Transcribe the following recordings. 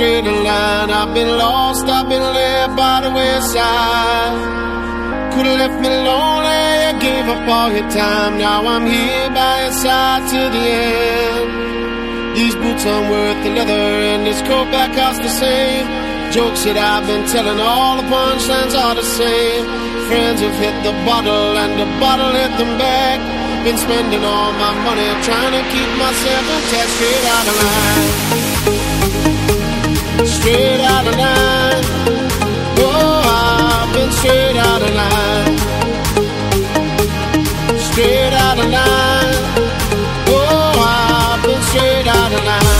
walk a straight line. I've been lost, I've been led by the wayside. Could've left me lonely, I gave up all your time. Now I'm here by your side to the end. These boots aren't worth the leather, and this coat back costs the same. Jokes that I've been telling, all the punchlines are the same. Friends have hit the bottle, and the bottle hit them back. Been spending all my money trying to keep myself intact, straight out of line. Straight out of line. Oh, I've been straight line. Straight line. Oh, I've been straight line.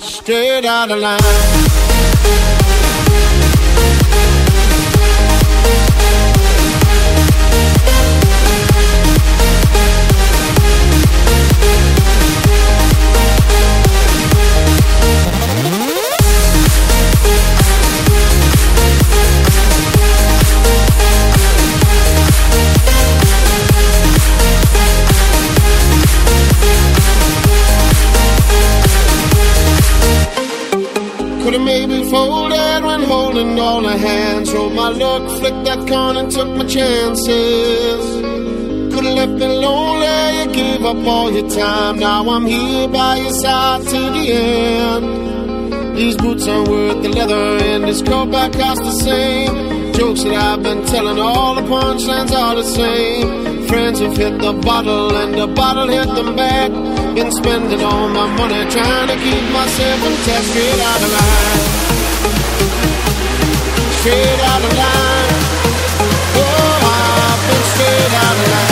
Straight line. Time. Now I'm here by your side to the end. These boots aren't worth the leather, and this coat back costs the same. Jokes that I've been telling, all the punchlines are the same. Friends have hit the bottle, and the bottle hit them back. Been spending all my money trying to keep myself intact, straight out of line. Straight out of line. Oh, I've been straight out of line.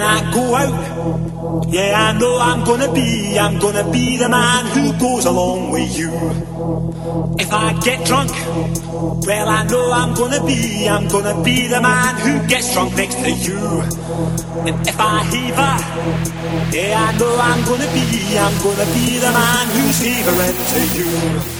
When I go out, yeah, I know I'm gonna be, I'm gonna be the man who goes along with you. If I get drunk, well, I know I'm gonna be, I'm gonna be the man who gets drunk next to you. And if I heaver, yeah, I know I'm gonna be, I'm gonna be the man who's heavering to you.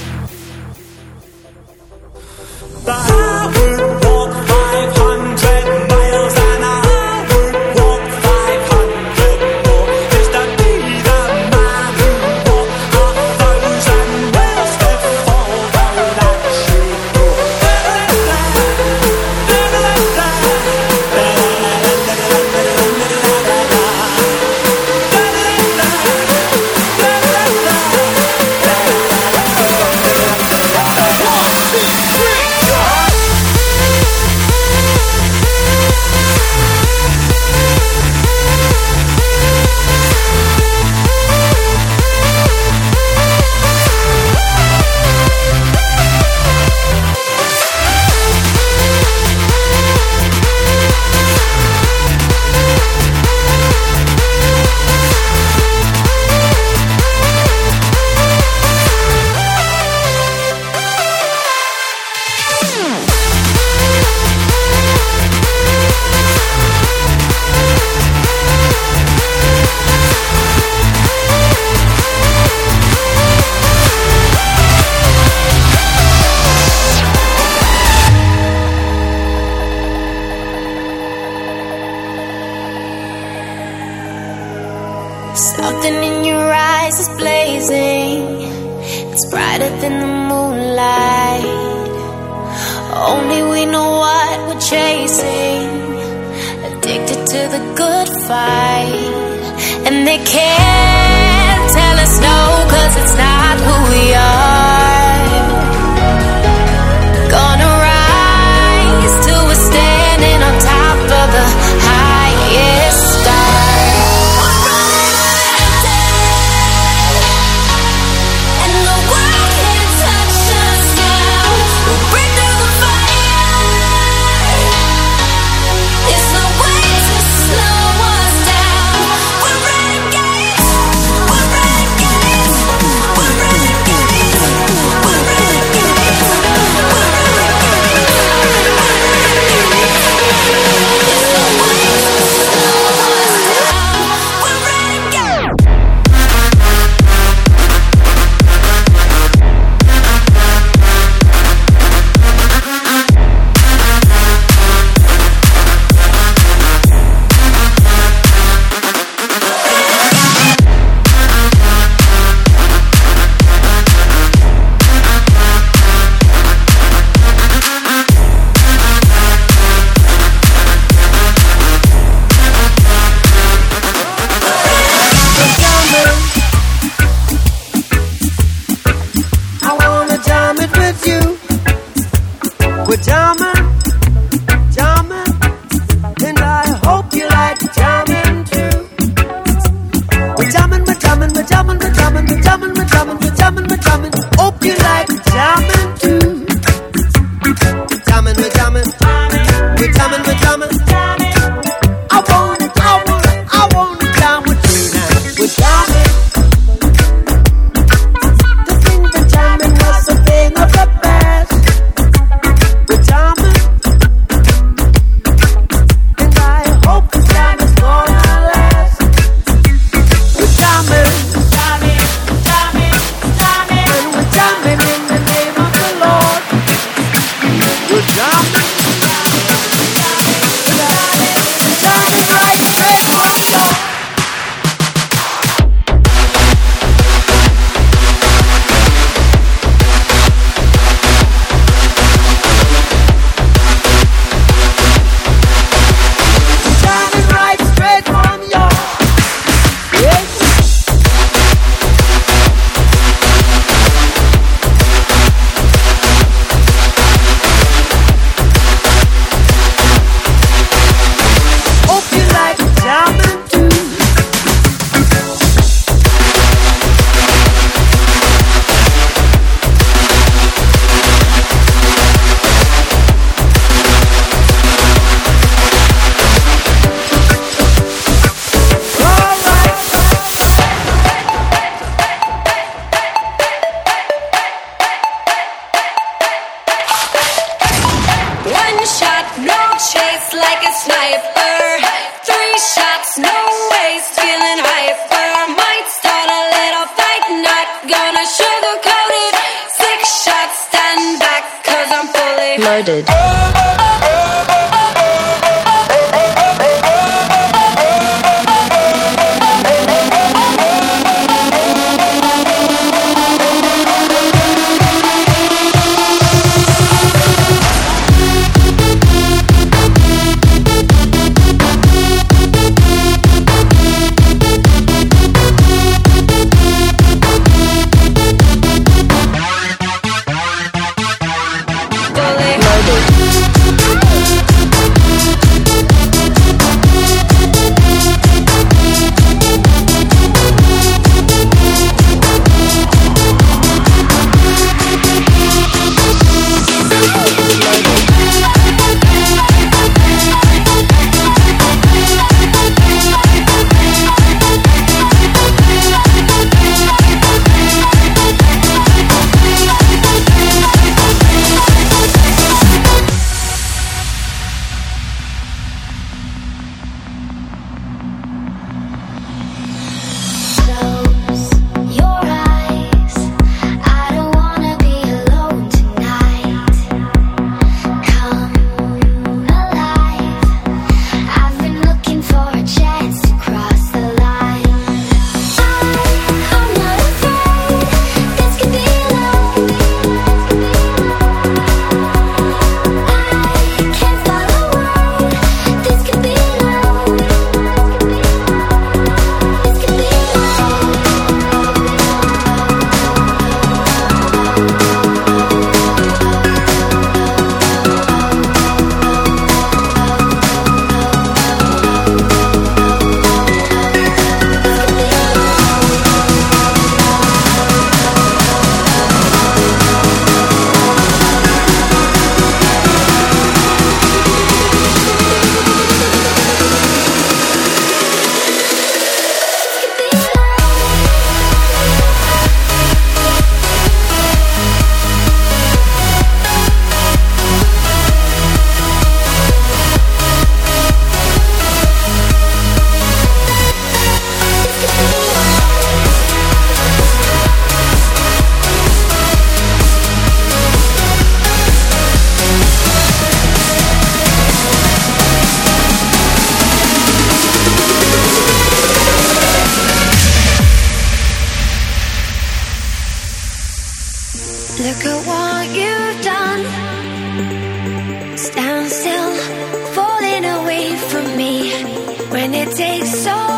And loaded. Look at what you've done. Stand still, falling away from me when it takes so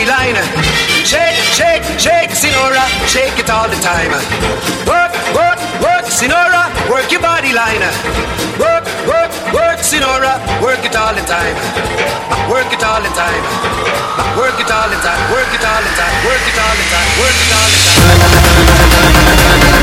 steady line. Shake, shake, shake, Sinora, shake it all the time. Work, work, work, Sinora, work your body line. Work, work, work, Sinora, work it all the time. Work it all the time. Work it all the time. Work it all the time. Work it all the time. Work it all the time.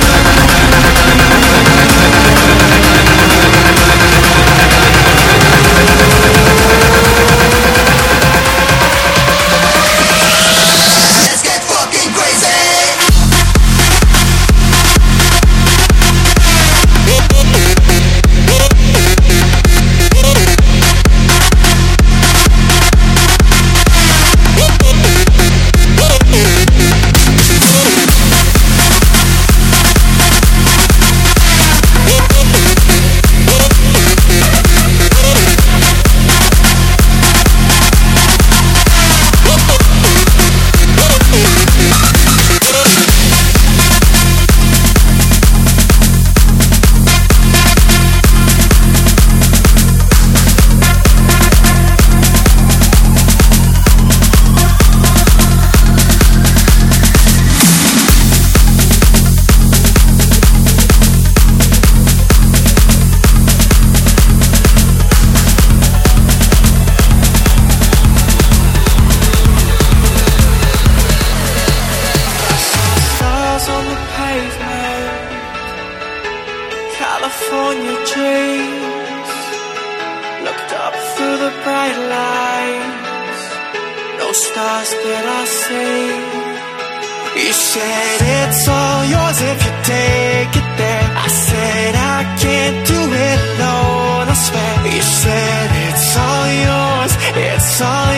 said it's all yours if you take it there. I said I can't do it alone, I swear. You said it's all yours, it's all yours